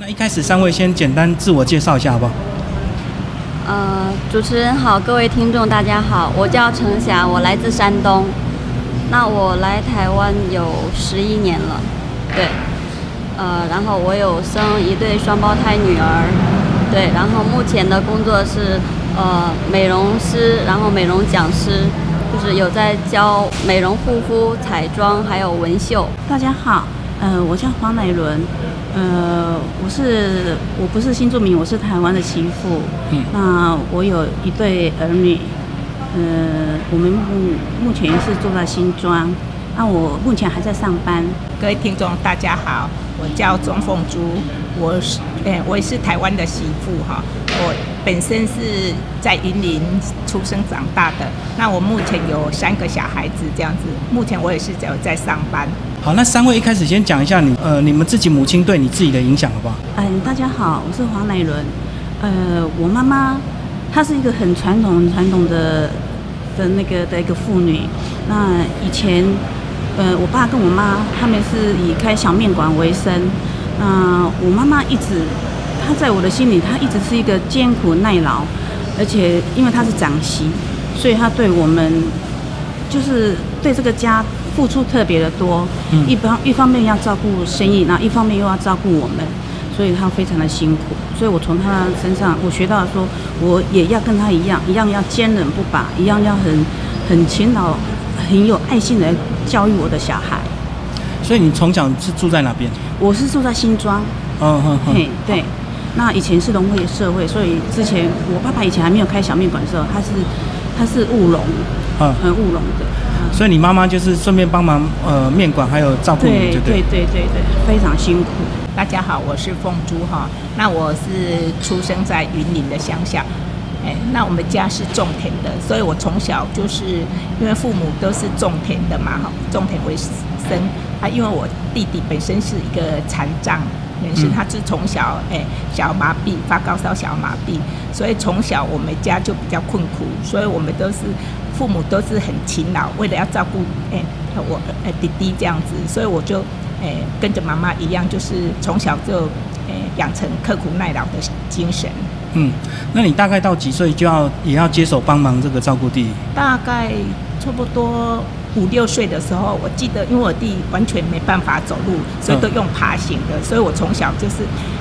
那一开始三位先简单自我介绍一下好不好？呃，主持人好，各位听众大家好，我叫程霞，我来自山东。那我来台湾有十一年了，对，呃，然后我有生一对双胞胎女儿，对，然后目前的工作是呃美容师，然后美容讲师，就是有在教美容护肤、彩妆还有纹绣。大家好，呃，我叫黄乃伦，呃，我是我不是新住民，我是台湾的媳妇。嗯那我有一对儿女，呃，我们目目前是住在新庄，那我目前还在上班。各位听众，大家好，我叫庄凤珠，我是，哎、我也是台湾的媳妇哈。我本身是在云林出生长大的，那我目前有三个小孩子这样子，目前我也是有在上班。好，那三位一开始先讲一下你呃你们自己母亲对你自己的影响好不好？嗯，大家好，我是黄乃伦。呃，我妈妈她是一个很传统、很传统的的那个的一个妇女。那以前，呃，我爸跟我妈他们是以开小面馆为生。那我妈妈一直，她在我的心里，她一直是一个艰苦耐劳，而且因为她是长媳，所以她对我们就是对这个家付出特别的多。嗯一方一方面要照顾生意，然后一方面又要照顾我们，所以他非常的辛苦。所以我从他身上我学到说，我也要跟他一样，一样要坚韧不拔，一样要很很勤劳、很有爱心的教育我的小孩。所以你从小是住在哪边？我是住在新庄，嗯嗯嗯嘿，对。那以前是农会社会，所以之前我爸爸以前还没有开小面馆的时候，他是他是务农，嗯，很务农的。所以你妈妈就是顺便帮忙呃面馆还有照顾你，对就对对对对，非常辛苦。大家好，我是凤珠哈。那我是出生在云林的乡下，哎，那我们家是种田的，所以我从小就是因为父母都是种田的嘛哈，种田为生啊。因为我弟弟本身是一个残障人士，嗯他是从小哎小儿麻痹发高烧小儿麻痹，所以从小我们家就比较困苦，所以我们都是父母都是很勤劳，为了要照顾哎我呃弟弟这样子，所以我就哎跟着妈妈一样，就是从小就哎养成刻苦耐劳的精神。嗯，那你大概到几岁就要也要接手帮忙这个照顾弟弟？大概差不多五六岁的时候，我记得，因为我弟完全没办法走路，所以都用爬行的，所以我从小就是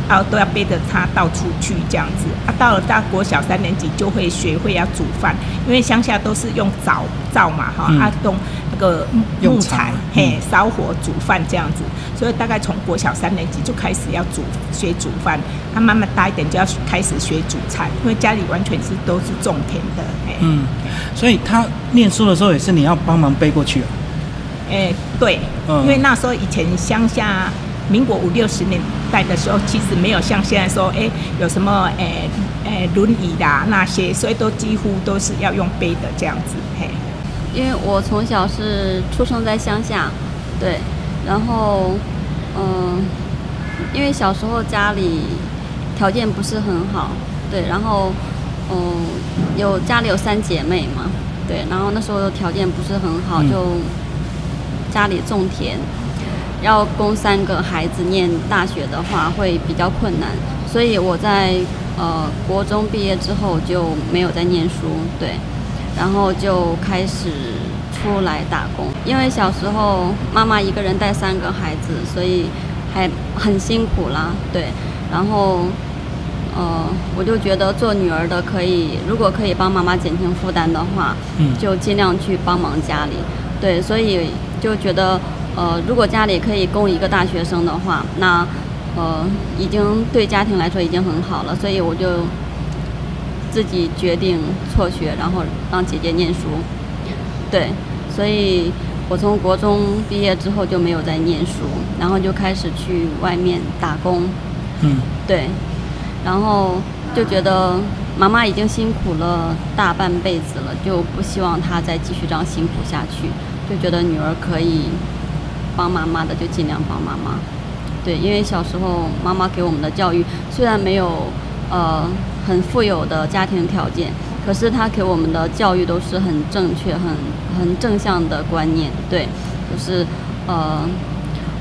啊都要背着他到处去这样子。啊，到了大国小三年级就会学会要煮饭，因为乡下都是用灶灶嘛，哈、阿啊用那个木材，嗯嘿，烧火煮饭这样子。所以大概从国小三年级就开始要煮学煮饭，他慢慢大一点就要开始学煮菜，因为家里完全是都是种田的，嘿。嗯，所以他念书的时候也是你要帮忙背过去啊。哎、对，嗯因为那时候以前乡下，民国五六十年代的时候，其实没有像现在说，哎、有什么哎哎轮椅啦那些，所以都几乎都是要用背的这样子，嘿。因为我从小是出生在乡下，对，然后，嗯、因为小时候家里条件不是很好，对，然后，嗯、有家里有三姐妹嘛，对，然后那时候条件不是很好，嗯。就家里种田，要供三个孩子念大学的话会比较困难，所以我在呃国中毕业之后就没有再念书，对，然后就开始出来打工。因为小时候妈妈一个人带三个孩子，所以还很辛苦啦，对。然后，呃，我就觉得做女儿的可以，如果可以帮妈妈减轻负担的话，嗯就尽量去帮忙家里。对，所以就觉得，呃，如果家里可以供一个大学生的话，那呃，已经对家庭来说已经很好了，所以我就自己决定辍学，然后让姐姐念书。对，所以我从国中毕业之后就没有再念书，然后就开始去外面打工。嗯对，然后就觉得妈妈已经辛苦了大半辈子了，就不希望她再继续这样辛苦下去，就觉得女儿可以帮妈妈的就尽量帮妈妈。对，因为小时候妈妈给我们的教育虽然没有呃很富有的家庭条件，可是他给我们的教育都是很正确、很很正向的观念。对，就是呃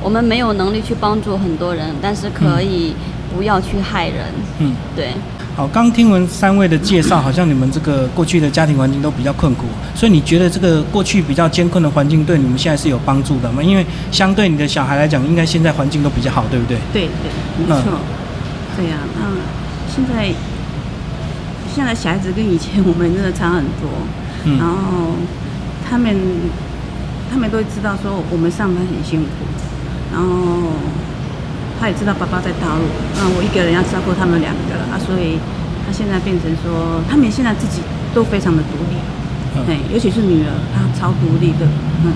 我们没有能力去帮助很多人，但是可以不要去害人。嗯，对。好，刚听闻三位的介绍，好像你们这个过去的家庭环境都比较困苦，所以你觉得这个过去比较艰困的环境对你们现在是有帮助的吗？因为相对你的小孩来讲，应该现在环境都比较好，对不对？对对，没错。对呀，那现在现在小孩子跟以前我们真的差很多。嗯。然后他们他们都知道说我们上班很辛苦，然后。他也知道爸爸在大陆，那我一个人要照顾他们两个啊，所以他现在变成说，他们现在自己都非常的独立，对，尤其是女儿，她超独立的，嗯，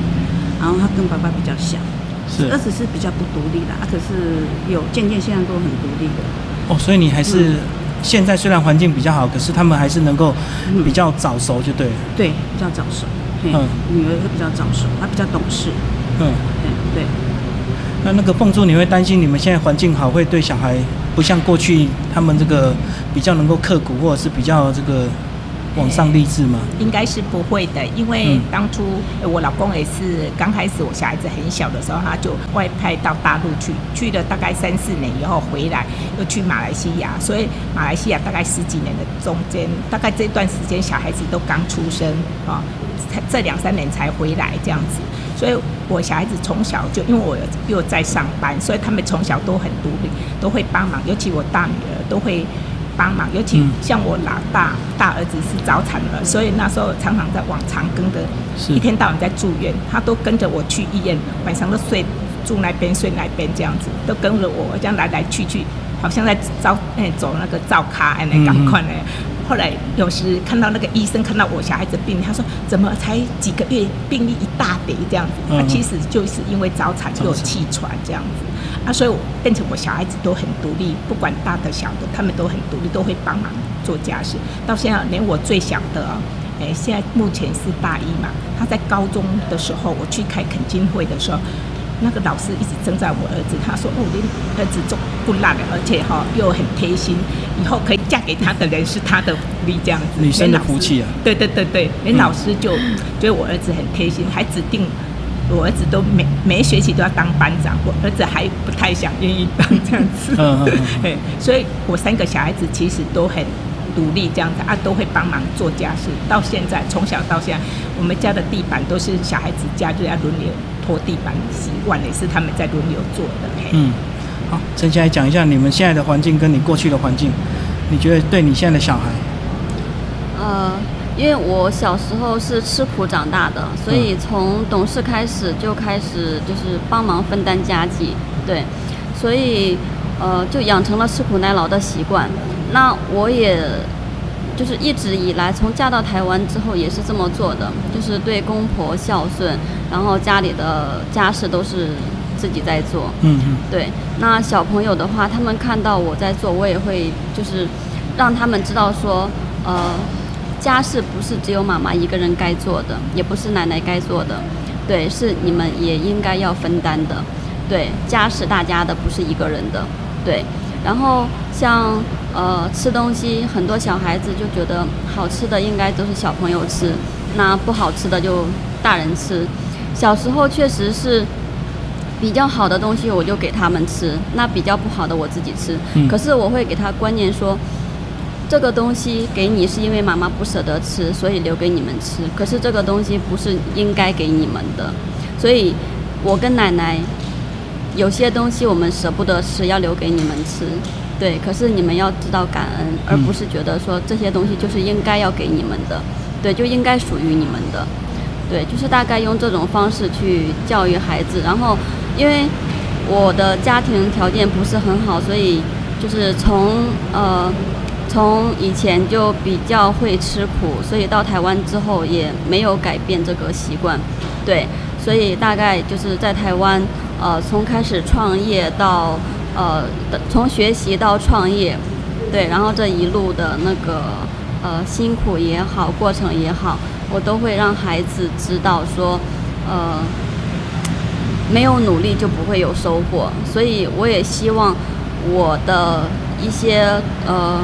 然后她跟爸爸比较像，是，儿子是比较不独立的啊，可是有渐渐现在都很独立的。哦，所以你还是现在虽然环境比较好，可是他们还是能够比较早熟，就对了。对，比较早熟，嗯，女儿会比较早熟，她比较懂事，嗯，对对。那那个凤珠，你会担心你们现在环境好会对小孩不像过去他们这个比较能够刻苦，或者是比较这个往上励志吗？应该是不会的，因为当初我老公也是刚开始我小孩子很小的时候，他就外派到大陆去，去了大概三四年以后回来，又去马来西亚，所以马来西亚大概十几年的中间，大概这段时间小孩子都刚出生啊，才这两三年才回来这样子。所以，我小孩子从小就因为我又在上班，所以他们从小都很独立，都会帮忙。尤其我大女儿都会帮忙，尤其像我老大大儿子是早产儿，所以那时候常常在往长庚的，一天到晚在住院，他都跟着我去医院，晚上都睡住那边睡那边这样子，都跟着我这样来来去去，好像在招哎走那个照卡哎那赶快哎。后来有时看到那个医生看到我小孩子病，他说怎么才几个月病例一大叠这样子？他其实就是因为早产又气喘这样子啊，所以变成我小孩子都很独立，不管大的小的，他们都很独立，都会帮忙做家事。到现在连我最小的，哎，现在目前是大一嘛，他在高中的时候，我去开恳亲会的时候。那个老师一直称赞我儿子，他说：“哦，你儿子做不烂的，而且哈又很贴心，以后可以嫁给他的人是他的福利，这样子。”女生的福气啊！对对对对，连老师就觉得我儿子很贴心，还指定我儿子都每每一学期都要当班长，我儿子还不太想愿意当这样子。嗯嗯嗯。所以我三个小孩子其实都很独立，这样子啊，都会帮忙做家事。到现在从小到现在，我们家的地板都是小孩子家就要轮流。拖地板习惯也是他们在轮流做的。嗯，好，陈起来讲一下你们现在的环境跟你过去的环境，你觉得对你现在的小孩？呃，因为我小时候是吃苦长大的，所以从懂事开始就开始就是帮忙分担家计，对，所以呃就养成了吃苦耐劳的习惯。那我也。就是一直以来，从嫁到台湾之后也是这么做的，就是对公婆孝顺，然后家里的家事都是自己在做。嗯嗯。对，那小朋友的话，他们看到我在做，我也会就是让他们知道说，呃，家事不是只有妈妈一个人该做的，也不是奶奶该做的，对，是你们也应该要分担的。对，家是大家的，不是一个人的。对，然后像。呃，吃东西很多小孩子就觉得好吃的应该都是小朋友吃，那不好吃的就大人吃。小时候确实是比较好的东西我就给他们吃，那比较不好的我自己吃。可是我会给他观念说，这个东西给你是因为妈妈不舍得吃，所以留给你们吃。可是这个东西不是应该给你们的，所以我跟奶奶有些东西我们舍不得吃，要留给你们吃。对，可是你们要知道感恩，而不是觉得说这些东西就是应该要给你们的，对，就应该属于你们的，对，就是大概用这种方式去教育孩子。然后，因为我的家庭条件不是很好，所以就是从呃从以前就比较会吃苦，所以到台湾之后也没有改变这个习惯，对，所以大概就是在台湾呃从开始创业到。呃，从学习到创业，对，然后这一路的那个呃辛苦也好，过程也好，我都会让孩子知道说，呃，没有努力就不会有收获，所以我也希望我的一些呃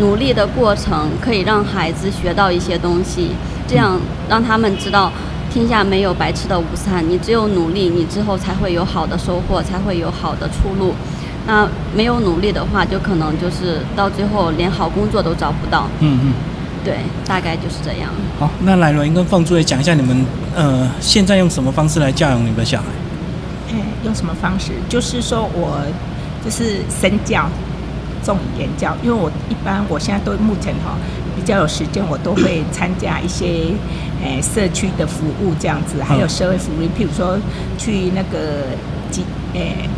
努力的过程可以让孩子学到一些东西，这样让他们知道天下没有白吃的午餐，你只有努力，你之后才会有好的收获，才会有好的出路。那没有努力的话，就可能就是到最后连好工作都找不到。嗯嗯。对，大概就是这样。好，那来伦跟凤珠也讲一下你们呃现在用什么方式来教养你们的小孩？哎，用什么方式？就是说我就是身教重言教，因为我一般我现在都目前哈比较有时间，我都会参加一些诶社区的服务这样子，还有社会福利，譬如说去那个基诶。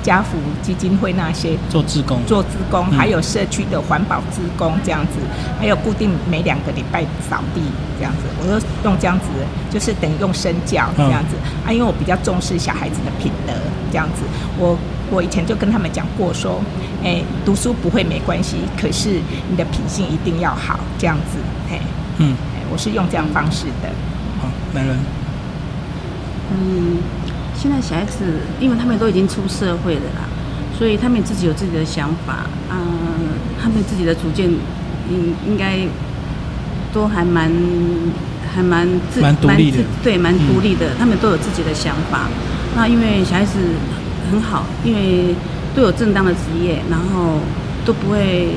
家福基金会那些做志工，做志工，还有社区的环保志工这样子，还有固定每两个礼拜扫地这样子，我都用这样子，就是等于用身教这样子。啊，因为我比较重视小孩子的品德这样子，我我以前就跟他们讲过说，哎，读书不会没关系，可是你的品性一定要好这样子，嘿，嗯，我是用这样方式的。好，来人，嗯。现在小孩子，因为他们都已经出社会了啦，所以他们自己有自己的想法，嗯，他们自己的主见，应应该都还蛮还蛮自蛮独立的，对，蛮独立的，他们都有自己的想法。那因为小孩子很好，因为都有正当的职业，然后都不会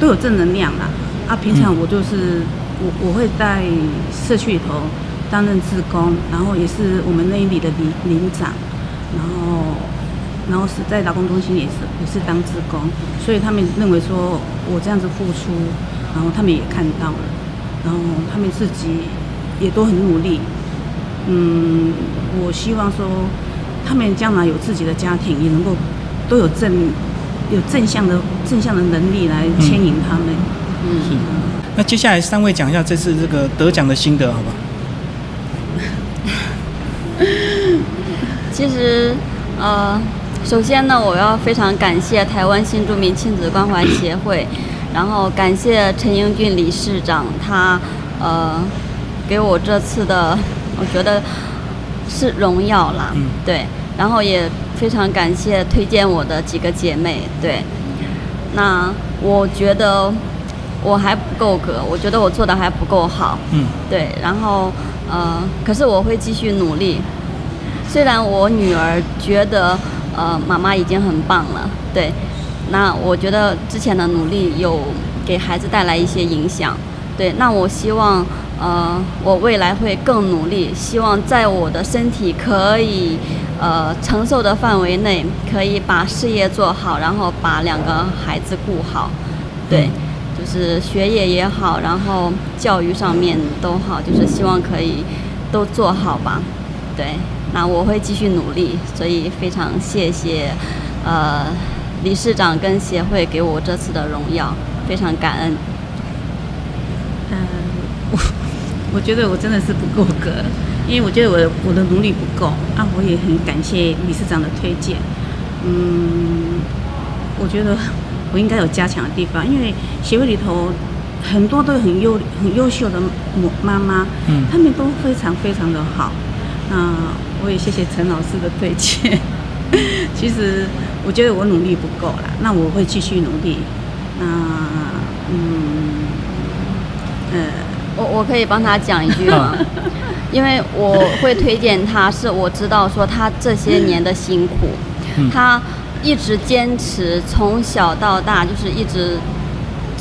都有正能量啦。啊，平常我就是我我会在社区里头。担任志工，然后也是我们那里的领领长，然后，然后是在劳工中心也是也是当志工，所以他们认为说我这样子付出，然后他们也看到了，然后他们自己也都很努力，嗯，我希望说他们将来有自己的家庭，也能够都有正有正向的正向的能力来牵引他们。嗯，是。那接下来三位讲一下这次这个得奖的心得，好吧？其实，呃，首先呢，我要非常感谢台湾新住民亲子关怀协会，然后感谢陈英俊理事长，他呃给我这次的，我觉得是荣耀啦，对，然后也非常感谢推荐我的几个姐妹，对，那我觉得我还不够格，我觉得我做的还不够好，嗯，对，然后呃，可是我会继续努力。虽然我女儿觉得，呃，妈妈已经很棒了，对，那我觉得之前的努力有给孩子带来一些影响，对，那我希望，呃，我未来会更努力，希望在我的身体可以，呃，承受的范围内，可以把事业做好，然后把两个孩子顾好，对，就是学业也好，然后教育上面都好，就是希望可以都做好吧，对。那我会继续努力，所以非常谢谢，呃，理事长跟协会给我这次的荣耀，非常感恩。嗯，我我觉得我真的是不够格，因为我觉得我我的努力不够啊，我也很感谢理事长的推荐。嗯，我觉得我应该有加强的地方，因为协会里头很多都很优很优秀的母妈妈，嗯，他们都非常非常的好，那。我也谢谢陈老师的推荐。其实我觉得我努力不够啦，那我会继续努力。那嗯呃，我我可以帮他讲一句吗？因为我会推荐他，是我知道说他这些年的辛苦，他一直坚持从小到大，就是一直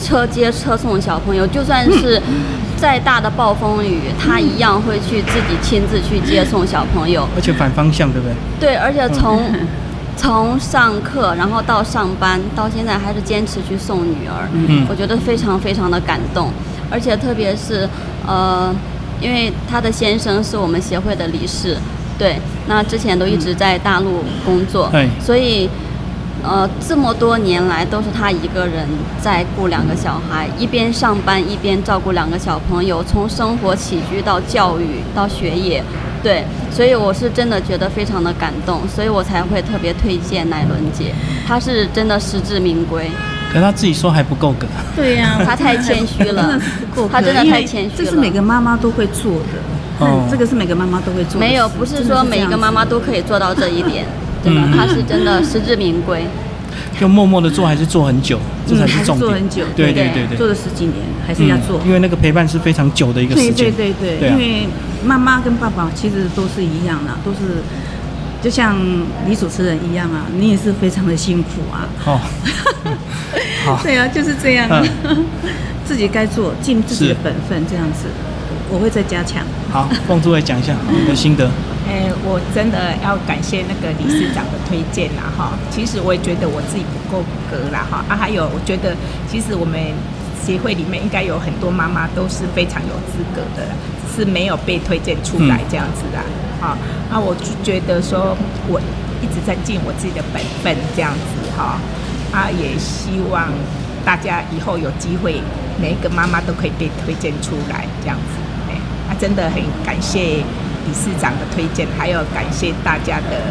车接车送小朋友，就算是。再大的暴风雨，他一样会去自己亲自去接送小朋友，而且反方向，对不对？对，而且从 从上课，然后到上班，到现在还是坚持去送女儿。嗯，我觉得非常非常的感动，而且特别是呃，因为他的先生是我们协会的理事，对，那之前都一直在大陆工作，所以。呃，这么多年来都是他一个人在顾两个小孩，一边上班一边照顾两个小朋友，从生活起居到教育到学业，对，所以我是真的觉得非常的感动，所以我才会特别推荐奶伦姐，她是真的实至名归。可他自己说还不够格。对呀，他太谦虚了，真的是不够他真的太谦虚了。这是每个妈妈都会做的，哦，这个是每个妈妈都会做。没有，不是说每一个妈妈都可以做到这一点。真的，他是真的实至名归。就默默的做，还是做很久，这才是重点。做很久，对对对对，做了十几年，还是要做。因为那个陪伴是非常久的一个时间。对对对对，因为妈妈跟爸爸其实都是一样的，都是就像李主持人一样啊，你也是非常的辛苦啊。哦，好，对啊，就是这样，嗯 自己该做，尽自己的本分，这样子，我会再加强。好，凤珠也讲一下 你的心得。哎，我真的要感谢那个理事长的推荐啦哈。其实我也觉得我自己不够格啦哈啊，还有我觉得其实我们协会里面应该有很多妈妈都是非常有资格的啦，只是没有被推荐出来这样子啦。哈、那，我就觉得说我一直在尽我自己的本分这样子哈。啊，也希望大家以后有机会，每一个妈妈都可以被推荐出来这样子。哎，啊，真的很感谢理事长的推荐，还有感谢大家的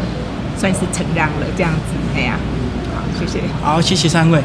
算是承让了这样子。哎呀，好，谢谢。好，谢谢三位。